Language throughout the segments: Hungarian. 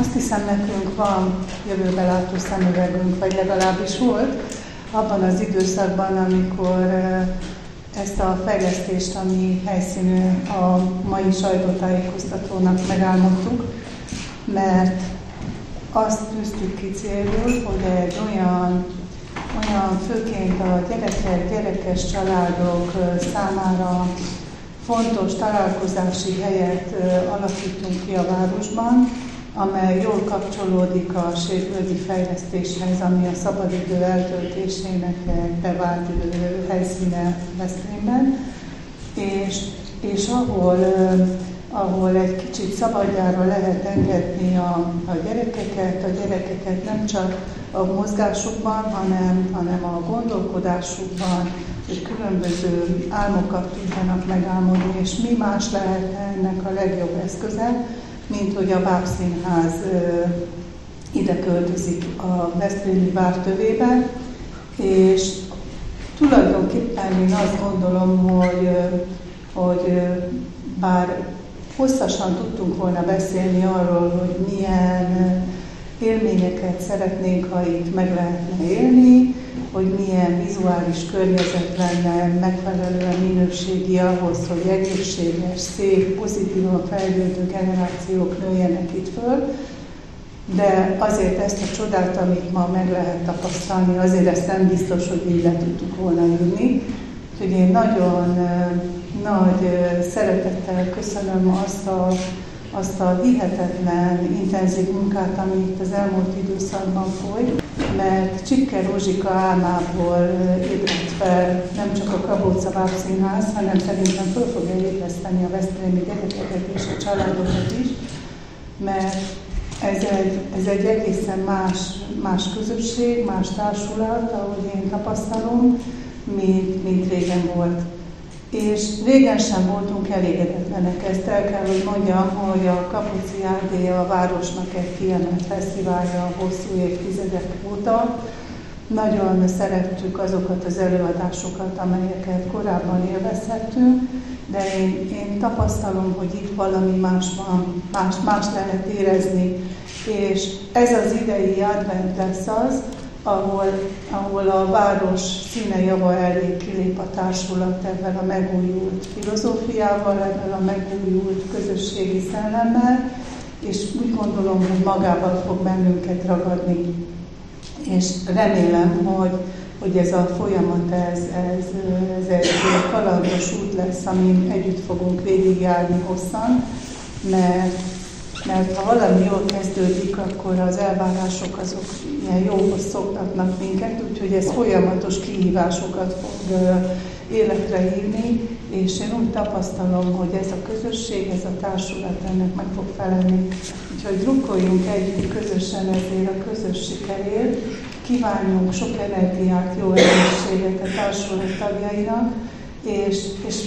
Azt hiszem, nekünk van jövőbe látó szemüvegünk, vagy legalábbis volt, abban az időszakban, amikor ezt a fejlesztést, ami helyszínű a mai sajtótájékoztatónak megálmodtuk, mert azt tűztük ki célul, hogy egy olyan, olyan főként a gyerekek, gyerekes családok számára fontos találkozási helyet alakítunk ki a városban, amely jól kapcsolódik a sérvölgyi fejlesztéshez, ami a szabadidő eltöltésének bevált helyszíne Veszprémben, és, és ahol, ahol egy kicsit szabadjára lehet engedni a, a gyerekeket, a gyerekeket nem csak a mozgásukban, hanem, hanem a gondolkodásukban, és különböző álmokat tudjanak megálmodni, és mi más lehet ennek a legjobb eszköze, mint hogy a Bábszínház ide költözik a Veszprémi vártövébe, és tulajdonképpen én azt gondolom, hogy, hogy bár hosszasan tudtunk volna beszélni arról, hogy milyen élményeket szeretnénk, ha itt meg lehetne élni, hogy milyen vizuális környezet lenne megfelelően minőségi ahhoz, hogy egészséges, szép, pozitívan fejlődő generációk nőjenek itt föl, de azért ezt a csodát, amit ma meg lehet tapasztalni, azért ezt nem biztos, hogy így le tudtuk volna írni. Úgyhogy én nagyon nagy szeretettel köszönöm azt a, azt a hihetetlen intenzív munkát, ami itt az elmúlt időszakban folyt mert Csikke Rózsika álmából ébredt fel nem csak a Kabóca Bábszínház, hanem szerintem föl fogja ébreszteni a veszprémi gyerekeket és a családokat is, mert ez egy, ez egy egészen más, más közösség, más társulat, ahogy én tapasztalom, mint, mint régen volt. És régen sem voltunk elégedetlenek, ezt el kell, hogy mondjam, hogy a Kapuci AD a városnak egy kiemelt fesztiválja hosszú évtizedek óta. Nagyon szerettük azokat az előadásokat, amelyeket korábban élvezhettünk, de én, én tapasztalom, hogy itt valami más van, más, más lehet érezni, és ez az idei advent lesz az, ahol, ahol a város színe java elé kilép a társulat ebben a megújult filozófiával, ebben a megújult közösségi szellemmel, és úgy gondolom, hogy magával fog bennünket ragadni. És remélem, hogy, hogy ez a folyamat, ez, ez, ez egy kalandos út lesz, amin együtt fogunk végigjárni hosszan, mert mert ha valami jól kezdődik, akkor az elvárások azok ilyen jóhoz szoktatnak minket, úgyhogy ez folyamatos kihívásokat fog életre hívni, és én úgy tapasztalom, hogy ez a közösség, ez a társulat ennek meg fog felelni. Úgyhogy drukkoljunk együtt közösen ezért a közös sikerért, kívánjunk sok energiát, jó egészséget a társulat tagjainak, és, és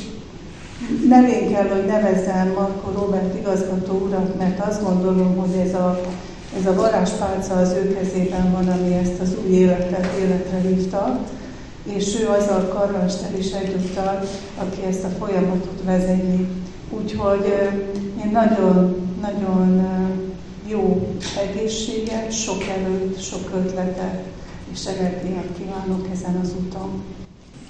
nevén kell, hogy nevezzem Marko Robert igazgató urat, mert azt gondolom, hogy ez a, ez a varázspálca az ő kezében van, ami ezt az új életet életre hívta, és ő az a karmester is egyúttal, aki ezt a folyamatot vezeti. Úgyhogy én nagyon, nagyon jó egészséget, sok előtt, sok ötletet és energiát kívánok ezen az úton.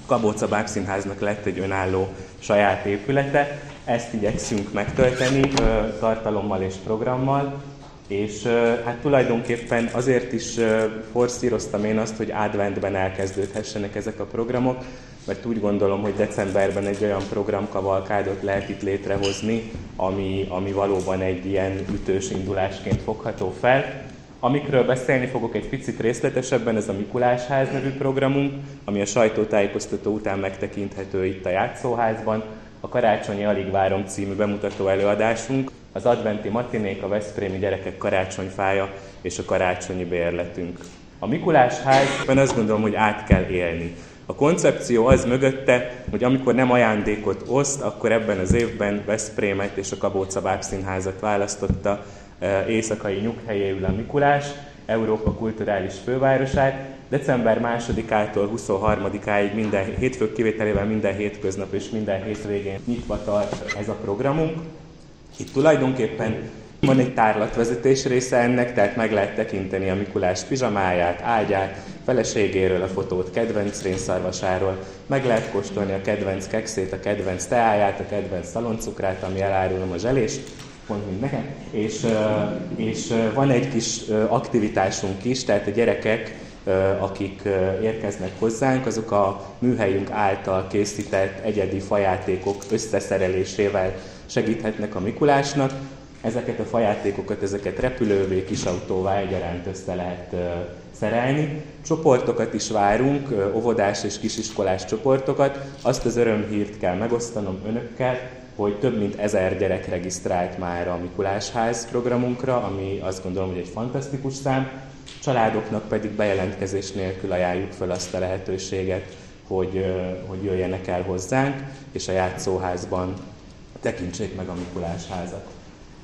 Kabóca Bábszínháznak lett egy önálló saját épülete. Ezt igyekszünk megtölteni tartalommal és programmal, és hát tulajdonképpen azért is forszíroztam én azt, hogy adventben elkezdődhessenek ezek a programok, mert úgy gondolom, hogy decemberben egy olyan programkavalkádot lehet itt létrehozni, ami, ami valóban egy ilyen ütős indulásként fogható fel. Amikről beszélni fogok egy picit részletesebben, ez a Mikulás ház nevű programunk, ami a sajtótájékoztató után megtekinthető itt a játszóházban, a Karácsonyi Alig Várom című bemutató előadásunk, az adventi matinék, a Veszprémi gyerekek karácsonyfája és a karácsonyi bérletünk. A Mikulás házban azt gondolom, hogy át kell élni. A koncepció az mögötte, hogy amikor nem ajándékot oszt, akkor ebben az évben Veszprémet és a Kabóca Bábszínházat választotta éjszakai nyughelyéül a Mikulás, Európa kulturális fővárosát. December 2-ától 23-áig minden hétfők kivételével minden hétköznap és minden hétvégén nyitva tart ez a programunk. Itt tulajdonképpen Van egy tárlatvezetés része ennek, tehát meg lehet tekinteni a Mikulás pizsamáját, ágyát, feleségéről a fotót, kedvenc rénszarvasáról, meg lehet kóstolni a kedvenc kekszét, a kedvenc teáját, a kedvenc szaloncukrát, ami elárulom a zselést, pont mint nekem, és, és van egy kis aktivitásunk is, tehát a gyerekek, akik érkeznek hozzánk, azok a műhelyünk által készített egyedi fajátékok összeszerelésével segíthetnek a Mikulásnak. Ezeket a fajátékokat, ezeket repülővé, kisautóvá egyaránt össze lehet szerelni. Csoportokat is várunk, óvodás és kisiskolás csoportokat. Azt az örömhírt kell megosztanom önökkel, hogy több mint ezer gyerek regisztrált már a Mikulásház programunkra, ami azt gondolom, hogy egy fantasztikus szám. Családoknak pedig bejelentkezés nélkül ajánljuk fel azt a lehetőséget, hogy, hogy jöjjenek el hozzánk, és a játszóházban tekintsék meg a Mikulásházat.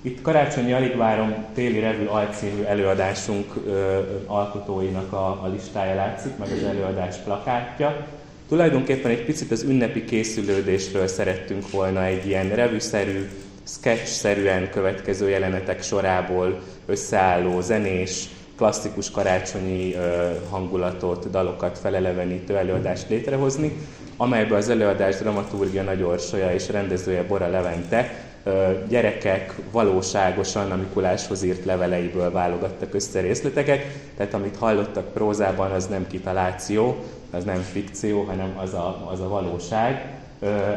Itt Karácsonyi Aligvárom téli revű alcímű előadásunk ö, alkotóinak a, a listája látszik, meg az előadás plakátja. Tulajdonképpen egy picit az ünnepi készülődésről szerettünk volna egy ilyen revűszerű, sketch-szerűen következő jelenetek sorából összeálló zenés, klasszikus karácsonyi hangulatot, dalokat felelevenítő előadást létrehozni, amelyben az előadás dramaturgia Nagy Orsolya és rendezője Bora Levente gyerekek valóságosan a Mikuláshoz írt leveleiből válogattak össze részleteket, tehát amit hallottak prózában, az nem kitaláció, az nem fikció, hanem az a, az a valóság.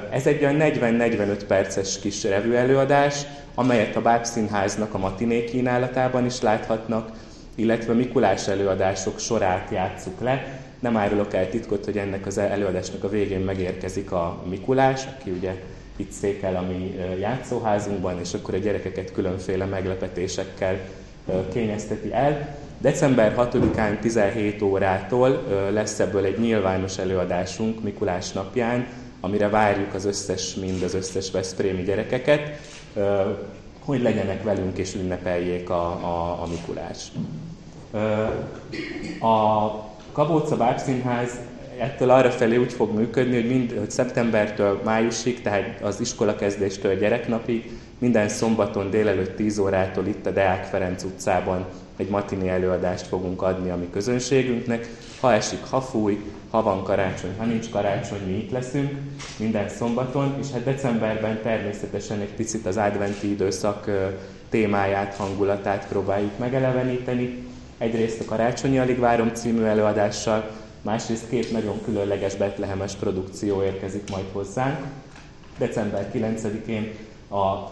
Ez egy olyan 40-45 perces kis revű előadás, amelyet a Báb Színháznak a matiné kínálatában is láthatnak, illetve Mikulás előadások sorát játsszuk le. Nem árulok el titkot, hogy ennek az előadásnak a végén megérkezik a Mikulás, aki ugye itt székel a mi játszóházunkban, és akkor a gyerekeket különféle meglepetésekkel kényezteti el. December 6-án 17 órától lesz ebből egy nyilvános előadásunk Mikulás napján, amire várjuk az összes, mind az összes Veszprémi gyerekeket, hogy legyenek velünk és ünnepeljék a, a, a Mikulás. A Kabóca Bábszínház ettől arra felé úgy fog működni, hogy, mind, hogy szeptembertől májusig, tehát az iskola kezdéstől gyereknapig, minden szombaton délelőtt 10 órától itt a Deák Ferenc utcában egy matini előadást fogunk adni a mi közönségünknek. Ha esik, ha fúj, ha van karácsony, ha nincs karácsony, mi itt leszünk minden szombaton, és hát decemberben természetesen egy picit az adventi időszak témáját, hangulatát próbáljuk megeleveníteni. Egyrészt a Karácsonyi Alig várom című előadással, másrészt két nagyon különleges betlehemes produkció érkezik majd hozzánk. December 9-én a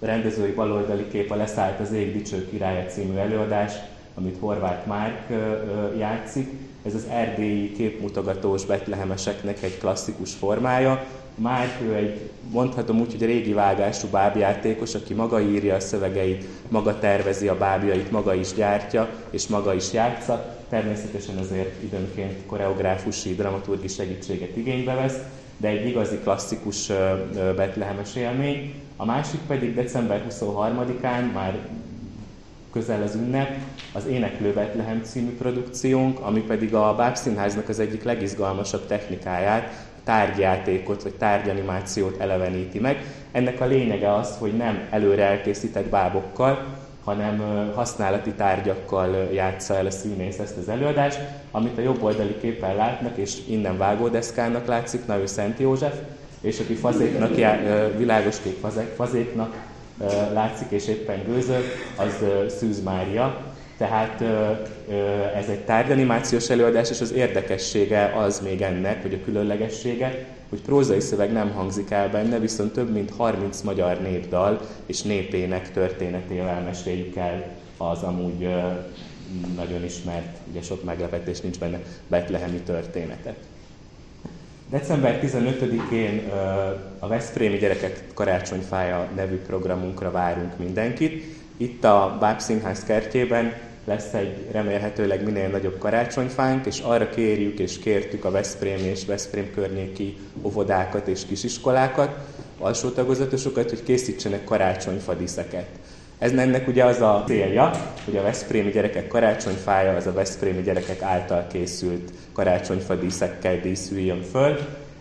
rendezői baloldali kép a Leszállt az ég dicső királya című előadás, amit Horváth Márk játszik. Ez az erdélyi képmutogatós betlehemeseknek egy klasszikus formája. Márk ő egy, mondhatom úgy, hogy régi vágású bábjátékos, aki maga írja a szövegeit, maga tervezi a bábjait, maga is gyártja, és maga is játsza természetesen azért időnként koreográfusi, dramaturgi segítséget igénybe vesz, de egy igazi klasszikus betlehemes élmény. A másik pedig december 23-án, már közel az ünnep, az Éneklő Betlehem című produkciónk, ami pedig a Bábszínháznak az egyik legizgalmasabb technikáját, tárgyjátékot vagy tárgyanimációt eleveníti meg. Ennek a lényege az, hogy nem előre elkészített bábokkal, hanem használati tárgyakkal játsza el a színész ezt az előadást, amit a jobb oldali képen látnak, és innen vágódeszkának látszik, na ő Szent József, és aki fazéknak, világos kék fazéknak látszik, és éppen gőzöl, az Szűz Mária. Tehát ez egy tárgyanimációs előadás, és az érdekessége az még ennek, hogy a különlegessége, hogy prózai szöveg nem hangzik el benne, viszont több mint 30 magyar népdal és népének történetével meséljük el az amúgy nagyon ismert, ugye sok meglepetés nincs benne, betlehemi történetet. December 15-én a Veszprémi Gyerekek Karácsonyfája nevű programunkra várunk mindenkit. Itt a Báb Színház kertjében lesz egy remélhetőleg minél nagyobb karácsonyfánk, és arra kérjük és kértük a Veszprém és Veszprém környéki óvodákat és kisiskolákat, alsó tagozatosokat, hogy készítsenek karácsonyfadiszeket. Ez ennek ugye az a célja, hogy a Veszprémi gyerekek karácsonyfája az a Veszprémi gyerekek által készült karácsonyfadíszekkel díszüljön föl.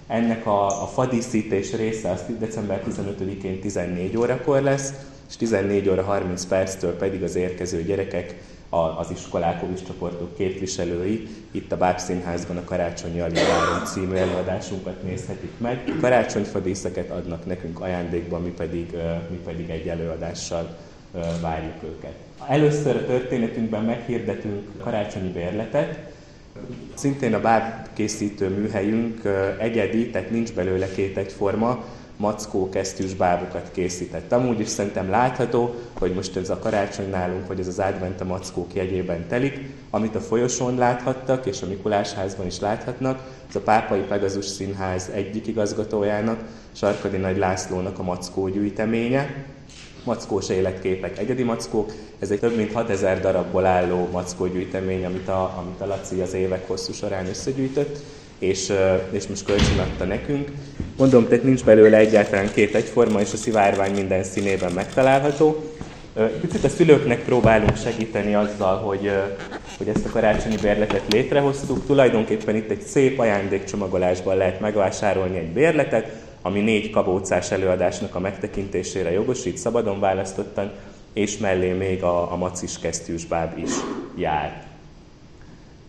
Ennek a, a fadíszítés része az december 15-én 14 órakor lesz, és 14 óra 30 perctől pedig az érkező gyerekek az iskolák, csoportok képviselői itt a Báb Színházban a Karácsonyi Aliváron című előadásunkat nézhetik meg. Karácsonyfadészeket adnak nekünk ajándékban, mi pedig, mi pedig egy előadással várjuk őket. Először a történetünkben meghirdetünk karácsonyi bérletet, Szintén a báb készítő műhelyünk egyedi, tehát nincs belőle két egyforma, mackó kesztyűs bábukat készített. Amúgy is szerintem látható, hogy most ez a karácsony nálunk, vagy ez az advent a mackók jegyében telik. Amit a folyosón láthattak, és a Mikulásházban is láthatnak, ez a Pápai Pegazus Színház egyik igazgatójának, Sarkadi Nagy Lászlónak a mackó gyűjteménye. Mackós életképek, egyedi mackók. Ez egy több mint 6000 darabból álló mackógyűjtemény, amit a, amit a Laci az évek hosszú során összegyűjtött és, és most kölcsön adta nekünk. Mondom, tehát nincs belőle egyáltalán két egyforma, és a szivárvány minden színében megtalálható. Picit a szülőknek próbálunk segíteni azzal, hogy, hogy ezt a karácsonyi bérletet létrehoztuk. Tulajdonképpen itt egy szép ajándékcsomagolásban lehet megvásárolni egy bérletet, ami négy kabócás előadásnak a megtekintésére jogosít, szabadon választottan, és mellé még a, a macis kesztyűs is jár.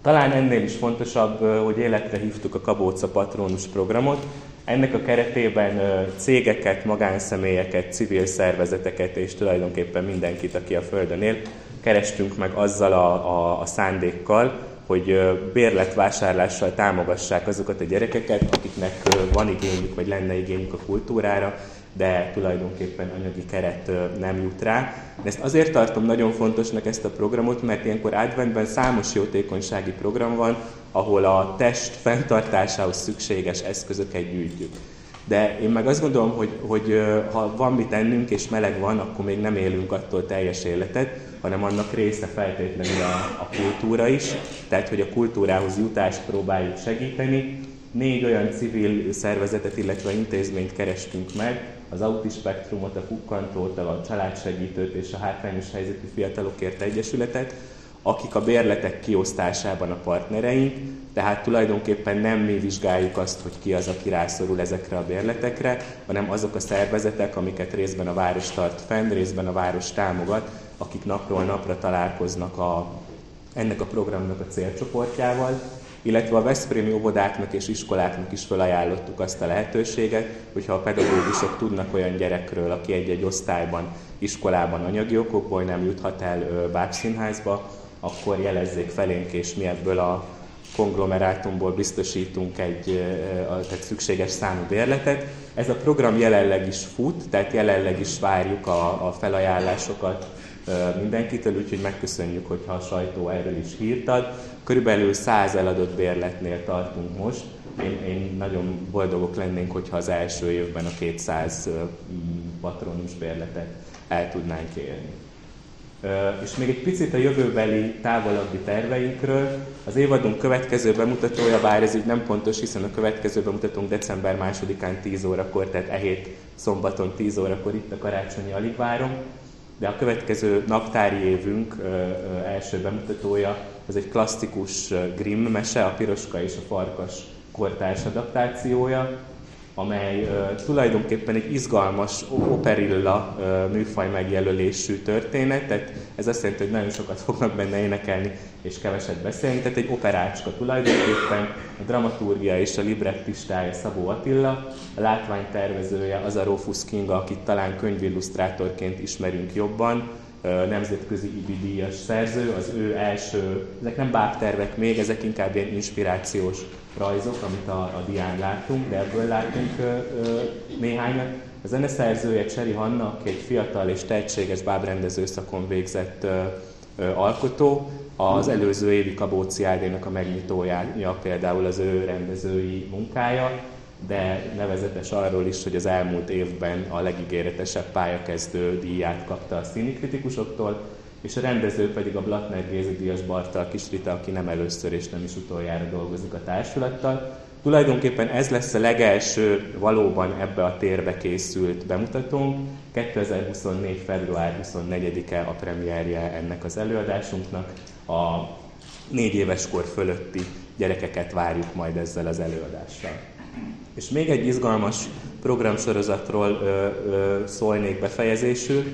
Talán ennél is fontosabb, hogy életre hívtuk a Kabóca Patronus programot. Ennek a keretében cégeket, magánszemélyeket, civil szervezeteket és tulajdonképpen mindenkit, aki a Földön él, kerestünk meg azzal a, a, a szándékkal, hogy bérletvásárlással támogassák azokat a gyerekeket, akiknek van igényük, vagy lenne igényük a kultúrára, de tulajdonképpen anyagi keret nem jut rá. De ezt azért tartom nagyon fontosnak ezt a programot, mert ilyenkor adventben számos jótékonysági program van, ahol a test fenntartásához szükséges eszközöket gyűjtjük. De én meg azt gondolom, hogy, hogy ha van mit tennünk és meleg van, akkor még nem élünk attól teljes életet, hanem annak része feltétlenül a, a kultúra is, tehát hogy a kultúrához jutást próbáljuk segíteni. Négy olyan civil szervezetet, illetve intézményt kerestünk meg, az Autispektrumot, a Kukkantót, a Családsegítőt és a Hátrányos Helyzetű Fiatalokért Egyesületet, akik a bérletek kiosztásában a partnereink, tehát tulajdonképpen nem mi vizsgáljuk azt, hogy ki az, aki rászorul ezekre a bérletekre, hanem azok a szervezetek, amiket részben a város tart fenn, részben a város támogat, akik napról napra találkoznak a, ennek a programnak a célcsoportjával, illetve a Veszprémi óvodáknak és iskoláknak is felajánlottuk azt a lehetőséget, hogyha a pedagógusok tudnak olyan gyerekről, aki egy-egy osztályban, iskolában anyagi okokból nem juthat el bábszínházba, akkor jelezzék felénk, és mi ebből a konglomerátumból biztosítunk egy tehát szükséges számú bérletet. Ez a program jelenleg is fut, tehát jelenleg is várjuk a, a felajánlásokat mindenkitől, úgyhogy megköszönjük, hogyha a sajtó erről is hírt. Körülbelül 100 eladott bérletnél tartunk most. Én, én nagyon boldogok lennénk, hogyha az első évben a 200 patronus bérletet el tudnánk érni. És még egy picit a jövőbeli távolabbi terveinkről. Az évadunk következő bemutatója, bár ez így nem pontos, hiszen a következő bemutatónk december 2-án 10 órakor, tehát e hét szombaton 10 órakor itt a Karácsonyi Aligváron de a következő naptári évünk első bemutatója az egy klasszikus Grimm mese, a Piroska és a Farkas kortárs adaptációja, amely tulajdonképpen egy izgalmas operilla műfaj megjelölésű történet, tehát ez azt jelenti, hogy nagyon sokat fognak benne énekelni és keveset beszélni, tehát egy operácska tulajdonképpen, a dramaturgia és a librettistája Szabó Attila, a látványtervezője az a Rufus King, akit talán könyvillusztrátorként ismerünk jobban, nemzetközi IBI díjas szerző, az ő első, ezek nem bábtervek még, ezek inkább ilyen inspirációs rajzok, amit a, a dián látunk, de ebből látunk ö, ö, néhányat. A zeneszerzője Cseri Hanna, aki egy fiatal és tehetséges bábrendező szakon végzett ö, ö, alkotó, az előző évi Kabóci a megnyitója például az ő rendezői munkája, de nevezetes arról is, hogy az elmúlt évben a legígéretesebb pályakezdő díját kapta a színi kritikusoktól, és a rendező pedig a Blattner Gézi Díjas Bartal Kisrita, aki nem először és nem is utoljára dolgozik a társulattal. Tulajdonképpen ez lesz a legelső valóban ebbe a térbe készült bemutatónk. 2024. február 24-e a premierje ennek az előadásunknak. A négy éves kor fölötti gyerekeket várjuk majd ezzel az előadással. És még egy izgalmas programsorozatról ö, ö, szólnék befejezésül.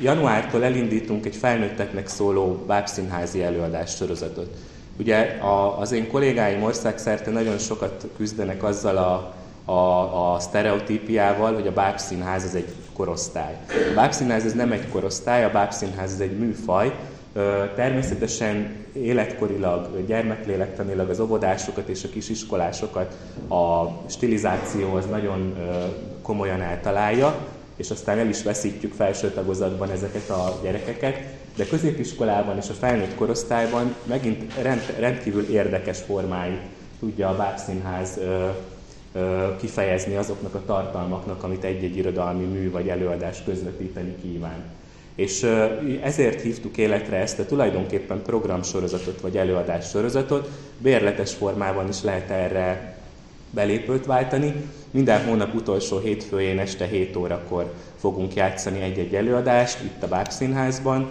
Januártól elindítunk egy felnőtteknek szóló bábszínházi előadás sorozatot. Ugye a, az én kollégáim országszerte nagyon sokat küzdenek azzal a, a, a sztereotípiával, hogy a bábszínház ez egy korosztály. A bábszínház ez nem egy korosztály, a bábszínház ez egy műfaj, Természetesen életkorilag, gyermeklélektanilag az óvodásokat és a kisiskolásokat a stilizáció az nagyon komolyan eltalálja, és aztán el is veszítjük felső tagozatban ezeket a gyerekeket, de középiskolában és a felnőtt korosztályban megint rend, rendkívül érdekes formáit tudja a bábszínház kifejezni azoknak a tartalmaknak, amit egy-egy irodalmi mű vagy előadás közvetíteni kíván. És ezért hívtuk életre ezt a tulajdonképpen programsorozatot vagy előadás sorozatot. Bérletes formában is lehet erre belépőt váltani. Minden hónap utolsó hétfőjén este 7 órakor fogunk játszani egy-egy előadást itt a Bábszínházban,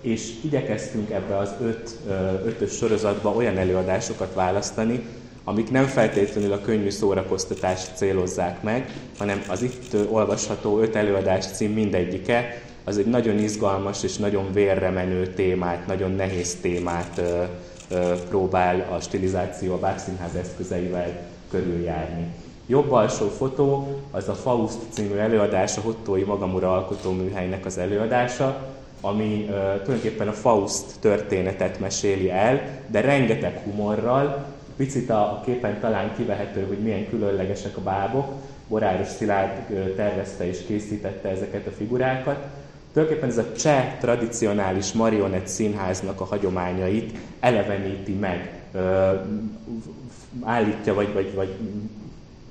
és igyekeztünk ebbe az öt, ötös sorozatba olyan előadásokat választani, amik nem feltétlenül a könnyű szórakoztatást célozzák meg, hanem az itt olvasható öt előadás cím mindegyike az egy nagyon izgalmas és nagyon vérre menő témát, nagyon nehéz témát ö, ö, próbál a stilizáció a Bábszínház eszközeivel körüljárni. Jobb alsó fotó az a Faust című előadás, a Hottói Magamura alkotóműhelynek az előadása, ami uh, tulajdonképpen a Faust történetet meséli el, de rengeteg humorral, picit a, képen talán kivehető, hogy milyen különlegesek a bábok. Boráros Szilárd tervezte és készítette ezeket a figurákat, Tulajdonképpen ez a cseh tradicionális marionett színháznak a hagyományait eleveníti meg, állítja vagy, vagy, vagy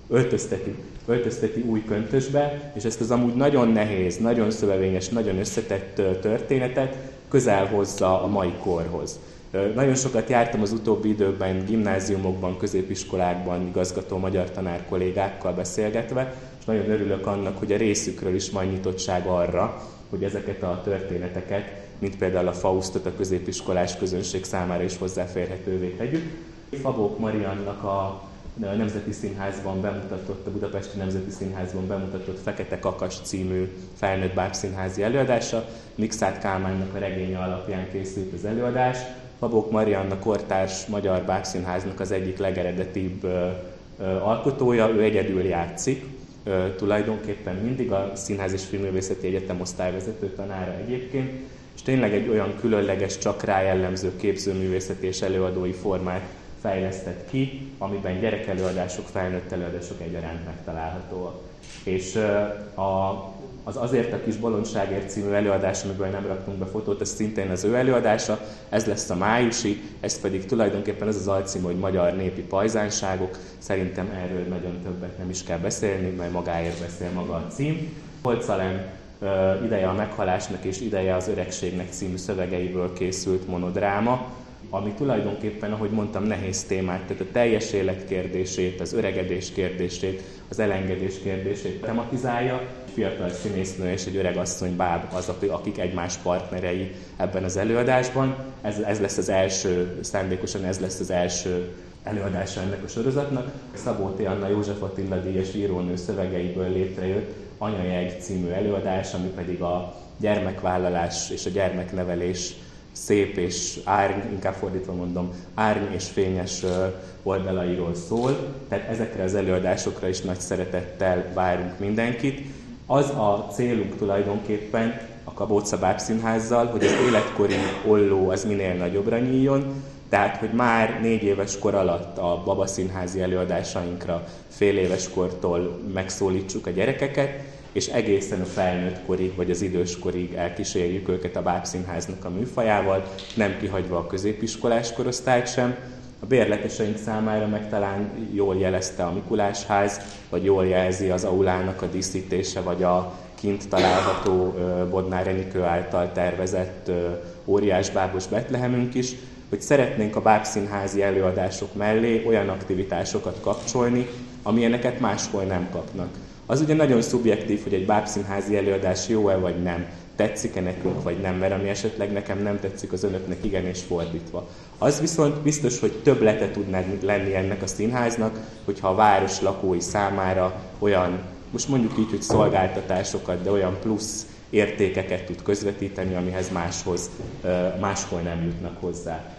öltözteti, öltözteti új köntösbe, és ezt az amúgy nagyon nehéz, nagyon szövevényes, nagyon összetett történetet közel hozza a mai korhoz. Nagyon sokat jártam az utóbbi időkben gimnáziumokban, középiskolákban igazgató magyar tanár kollégákkal beszélgetve, és nagyon örülök annak, hogy a részükről is van nyitottság arra, hogy ezeket a történeteket, mint például a Faustot a középiskolás közönség számára is hozzáférhetővé tegyük. Fabók Mariannak a Nemzeti Színházban bemutatott, a Budapesti Nemzeti Színházban bemutatott Fekete Kakas című felnőtt bábszínházi előadása. Mixát Kálmánnak a regénye alapján készült az előadás. Fabók Marianna kortárs magyar bábszínháznak az egyik legeredetibb alkotója, ő egyedül játszik, tulajdonképpen mindig a Színház és Filmművészeti Egyetem osztályvezető tanára egyébként, és tényleg egy olyan különleges, csak rá jellemző képzőművészeti és előadói formát fejlesztett ki, amiben gyerekelőadások, felnőtt előadások egyaránt megtalálhatóak. És a az Azért a kis bolondságért című előadás, amiből nem raktunk be fotót, ez szintén az ő előadása, ez lesz a májusi, ez pedig tulajdonképpen ez az alcím, hogy magyar népi pajzánságok. Szerintem erről nagyon többet nem is kell beszélni, mert magáért beszél maga a cím. Holcalem ideje a meghalásnak és ideje az öregségnek című szövegeiből készült monodráma, ami tulajdonképpen, ahogy mondtam, nehéz témát, tehát a teljes élet kérdését, az öregedés kérdését, az elengedés kérdését tematizálja. Fiatal színésznő és egy öreg asszony báb az, akik egymás partnerei ebben az előadásban. Ez, ez lesz az első, szándékosan ez lesz az első előadása ennek a sorozatnak. Szabó T. Anna József Attila díjas írónő szövegeiből létrejött Anyajegy című előadás, ami pedig a gyermekvállalás és a gyermeknevelés szép és árny, inkább fordítva mondom, árny és fényes oldalairól szól, tehát ezekre az előadásokra is nagy szeretettel várunk mindenkit. Az a célunk tulajdonképpen a Kabóca Bábszínházzal, hogy az életkori olló az minél nagyobbra nyíljon, tehát, hogy már négy éves kor alatt a babaszínházi előadásainkra fél éves kortól megszólítsuk a gyerekeket, és egészen a felnőtt korig, vagy az idős korig elkísérjük őket a bábszínháznak a műfajával, nem kihagyva a középiskolás korosztályt sem. A bérleteseink számára meg talán jól jelezte a Mikulás ház, vagy jól jelzi az aulának a díszítése, vagy a kint található Bodnár Enikő által tervezett óriás bábos Betlehemünk is, hogy szeretnénk a bábszínházi előadások mellé olyan aktivitásokat kapcsolni, amilyeneket máshol nem kapnak. Az ugye nagyon szubjektív, hogy egy bábszínházi előadás jó-e vagy nem, tetszik-e nekünk vagy nem, mert ami esetleg nekem nem tetszik, az önöknek igen és fordítva. Az viszont biztos, hogy többlete tudná lenni ennek a színháznak, hogyha a város lakói számára olyan, most mondjuk így, hogy szolgáltatásokat, de olyan plusz értékeket tud közvetíteni, amihez máshoz, máshol nem jutnak hozzá.